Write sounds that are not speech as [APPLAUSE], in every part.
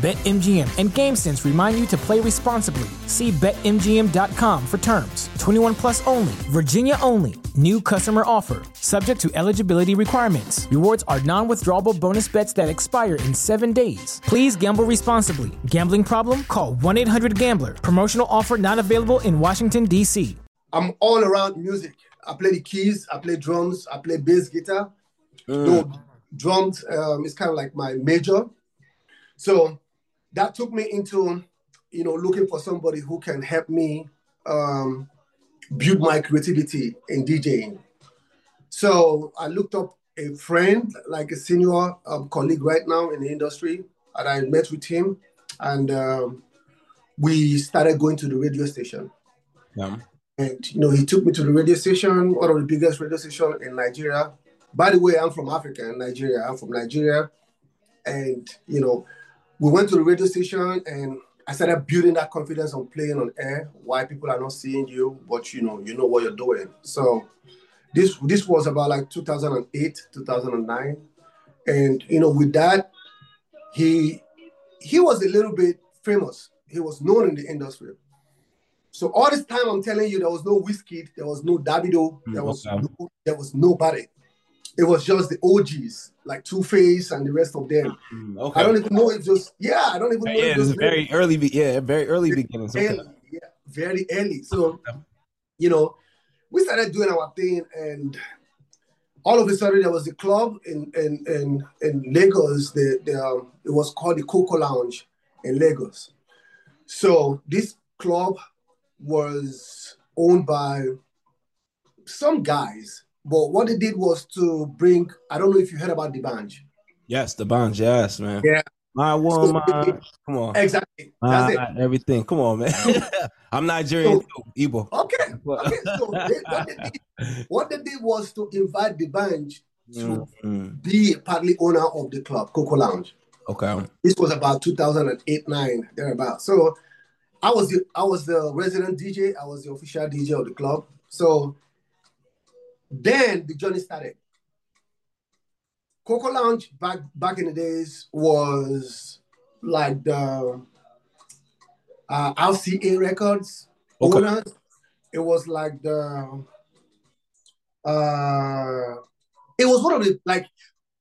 BetMGM and GameSense remind you to play responsibly. See BetMGM.com for terms. 21 plus only, Virginia only. New customer offer, subject to eligibility requirements. Rewards are non withdrawable bonus bets that expire in seven days. Please gamble responsibly. Gambling problem? Call 1 800 Gambler. Promotional offer not available in Washington, D.C. I'm all around music. I play the keys, I play drums, I play bass guitar. No, drums um, is kind of like my major. So that took me into, you know, looking for somebody who can help me um, build my creativity in DJing. So I looked up a friend, like a senior um, colleague right now in the industry, and I met with him, and um, we started going to the radio station. Yeah. And you know, he took me to the radio station, one of the biggest radio station in Nigeria. By the way, I'm from Africa and Nigeria. I'm from Nigeria, and you know, we went to the radio station and I started building that confidence on playing on air. Why people are not seeing you, but you know, you know what you're doing. So this this was about like 2008, 2009, and you know, with that, he he was a little bit famous. He was known in the industry. So all this time, I'm telling you, there was no Wizkid, there was no Davido, mm, there was no, there was nobody. It was just the OGs, like Two Face and the rest of them. Mm, okay. I don't even know if just yeah, I don't even know yeah, if it's just a very early, yeah, very early beginnings. Okay. early, yeah, very early. So, you know, we started doing our thing, and all of a sudden there was a club in in in, in Lagos. The, the um, it was called the Coco Lounge in Lagos. So this club was owned by some guys, but what they did was to bring. I don't know if you heard about D'banj. Yes, the bonds. Yes, man. Yeah. My woman. Come on. Exactly. My, That's it. everything. Come on, man. [LAUGHS] I'm Nigerian So- too. Igbo. Okay. [LAUGHS] okay. So they, what, they did, what they did was to invite D'banj to Mhm. be partly owner of the club, Coco Lounge. Okay. This was about 2008, 9, thereabout. So I was the I was the resident DJ, I was the official DJ of the club. So then the journey started. Coco Lounge back back in the days was like the uh, RCA Records Okay. owners. It was like the uh it was one of the like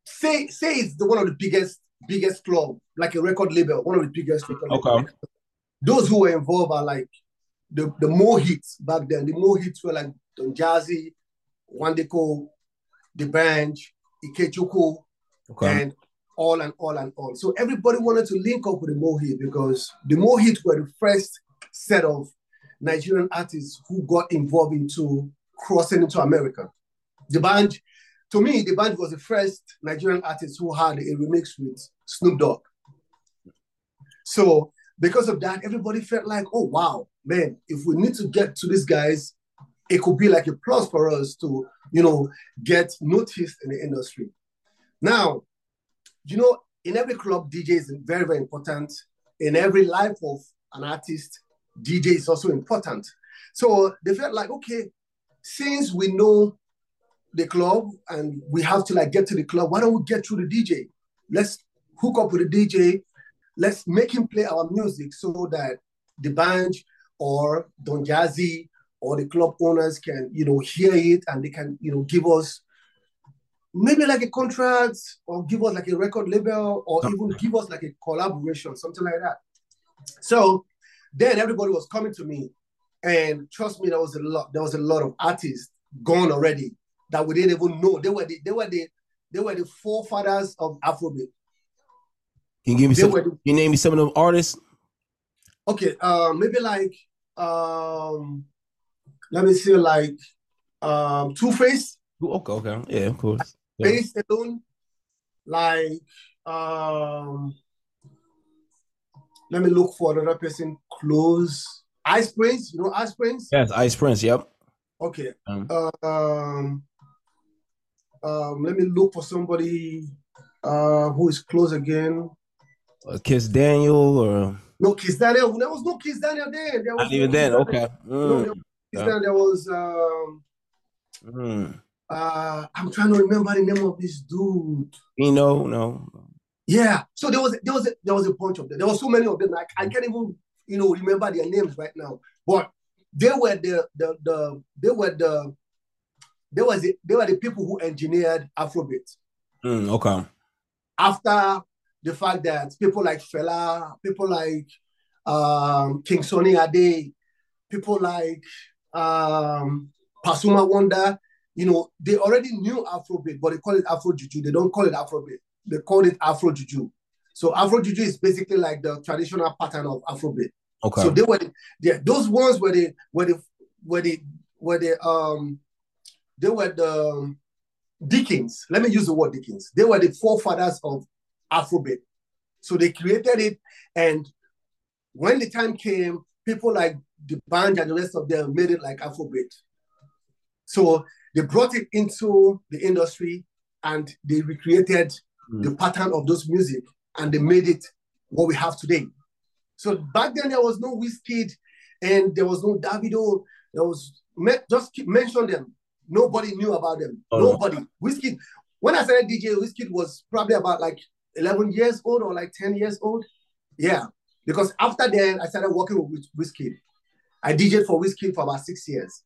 say say it's the one of the biggest biggest club like a record label one of the biggest record Okay. label. those who were involved are like the the Mo'Hits back then the Mo'Hits were like Don Jazzy Wande Coal the bench Ikechukwu Okay. and all and all and all. So everybody wanted to link up with the Mohit because the Mohit were the first set of Nigerian artists who got involved into crossing into America. D'banj, to me, D'banj was the first Nigerian artist who had a remix with Snoop Dogg. So because of that, everybody felt like, oh wow, man, if we need to get to these guys, it could be like a plus for us to, you know, get noticed in the industry. Now, you know, in every club, DJ is very, very important. In every life of an artist, DJ is also important. So they felt like, okay, since we know the club and we have to like get to the club, why don't we get through the DJ? Let's hook up with the DJ. Let's make him play our music so that D'banj or Don Jazzy or the club owners can, you know, hear it and they can, you know, give us maybe like a contract or give us like a record label or even give us like a collaboration, something like that. So then everybody was coming to me, and trust me, there was a lot. There was a lot of artists gone already that we didn't even know. They were the they were the they were the forefathers of Afrobeat. Can you give me They some? Can you name me some of them artists? Okay, uh, maybe like um, let me see, like um Two Face. Okay, okay, yeah, of course. Yeah. Face alone, like um. Let me look for another person close. Ice Prince, you know Ice Prince. Yes, Ice Prince. Yep. Okay. Um, Um. Um. Let me look for somebody. Uh, who is close again? uh, Kiss Daniel or No, Kiss Daniel. There was no Kiss Daniel then. There was not even then. Okay. No, Mm, was Kiss yeah. Daniel. There was um. mm. Uh, I'm trying to remember the name of this dude. You know, no. Yeah. So there was there was a, there was a bunch of them. There were so many of them. Like I can't even you know remember their names right now. But they were the the the they were the they was the, they were the people who engineered Afrobeat. Mm, okay. After the fact that people like Fela, people like um, King Sonny Ade, people like um, Pasuma Wonder, you know, they already knew Afrobeat, but they call it Afro Juju. They don't call it Afrobeat. They call it Afro Juju. So Afro Juju is basically like the traditional pattern of Afrobeat. Okay. So they were yeah, those ones were the were the were the were the um they were the um, Dickens. Let me use the word Dickens. They were the forefathers of Afrobeat. So they created it, and when the time came, people like D'banj and the rest of them made it like Afrobeat. So they brought it into the industry and they recreated Mm. the pattern of those music and they made it what we have today. So back then there was no Wizkid and there was no Davido. There was just mention them. Nobody knew about them. Oh. Nobody. Wizkid. When I started DJ, Wizkid was probably about like 11 years old or like 10 years old. Yeah, because after then I started working with Wizkid. I DJed for Wizkid for about six years.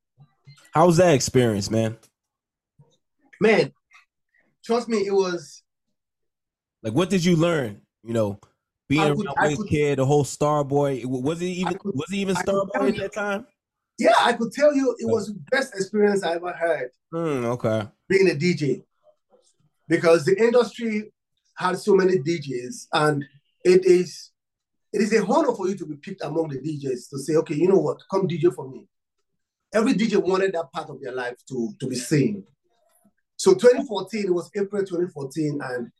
How was that experience, man? Man, trust me, it was Like, what did you learn? You know, being I could- Wiz could- Kid, the whole Starboy. Was it even? could- was it even I could Starboy at that time? yeah, I could tell you it was the best experience I ever had. Hmm. okay. being a DJ because the industry has so many DJs and it is it is a honor for you to be picked among the DJs to say, okay, you know what, come DJ for me. Every DJ wanted that part of their life to, to be seen. So 2014, it was April 2014, and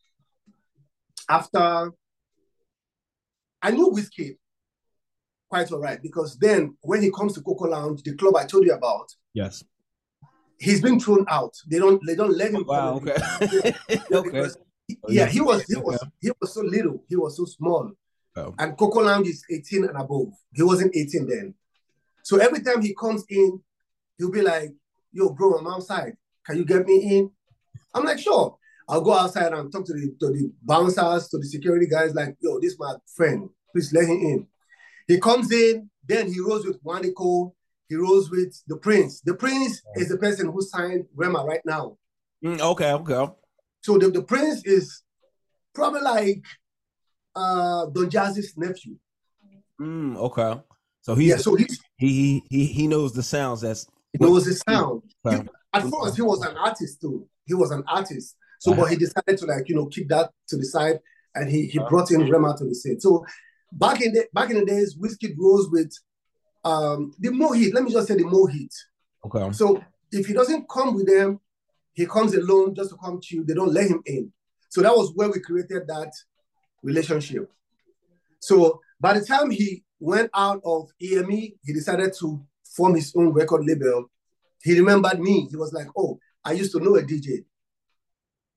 after I knew Wizkid quite all right because then when he comes to Coco Lounge, the club I told you about, Yes. he's been thrown out. They don't they don't let him Wow. come. Okay. [LAUGHS] Yeah, okay. he- Oh, yeah, yeah. he was he was Okay. he was so little, he was so small. Oh. And Coco Lounge is 18 and above. He wasn't 18 then. So every time he comes in, he'll be like, yo, bro, I'm outside. Can you get me in? I'm like, sure. I'll go outside and talk to the to the bouncers, to the security guys, like, yo, this is my friend. Please let him in. He comes in, then he rolls with Wande Coal, he rolls with D'Prince. The Prince is the person who signed Rema right now. Mm, okay. Okay. So the, D'Prince is probably like uh Don Jazzy's nephew. Mm, okay. So he's yeah, so he's, he he he knows the sounds. That's he knows the sound. He- at first, he was an artist too. He was an artist. So, but he decided to like you know keep that to the side, and he he brought in Rema to the scene. So back in the back in the days, Wizkid rose with um the Mohit. Let me just say the Mohit. okay. So if he doesn't come with them, he comes alone just to come to you. They don't let him in. So that was where we created that relationship. So by the time he went out of EME, he decided to form his own record label. He remembered me. He was like, "Oh, I used to know a DJ."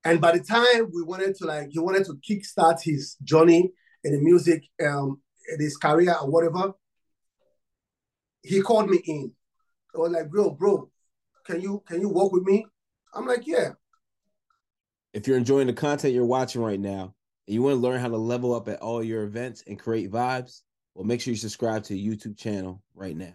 And by the time we wanted to like, he wanted to kickstart his journey in the music, um, in his career or whatever. He called me in. I was like, "Bro, bro, can you can you work with me?" I'm like, "Yeah." If you're enjoying the content you're watching right now, and you want to learn how to level up at all your events and create vibes, well, make sure you subscribe to the YouTube channel right now.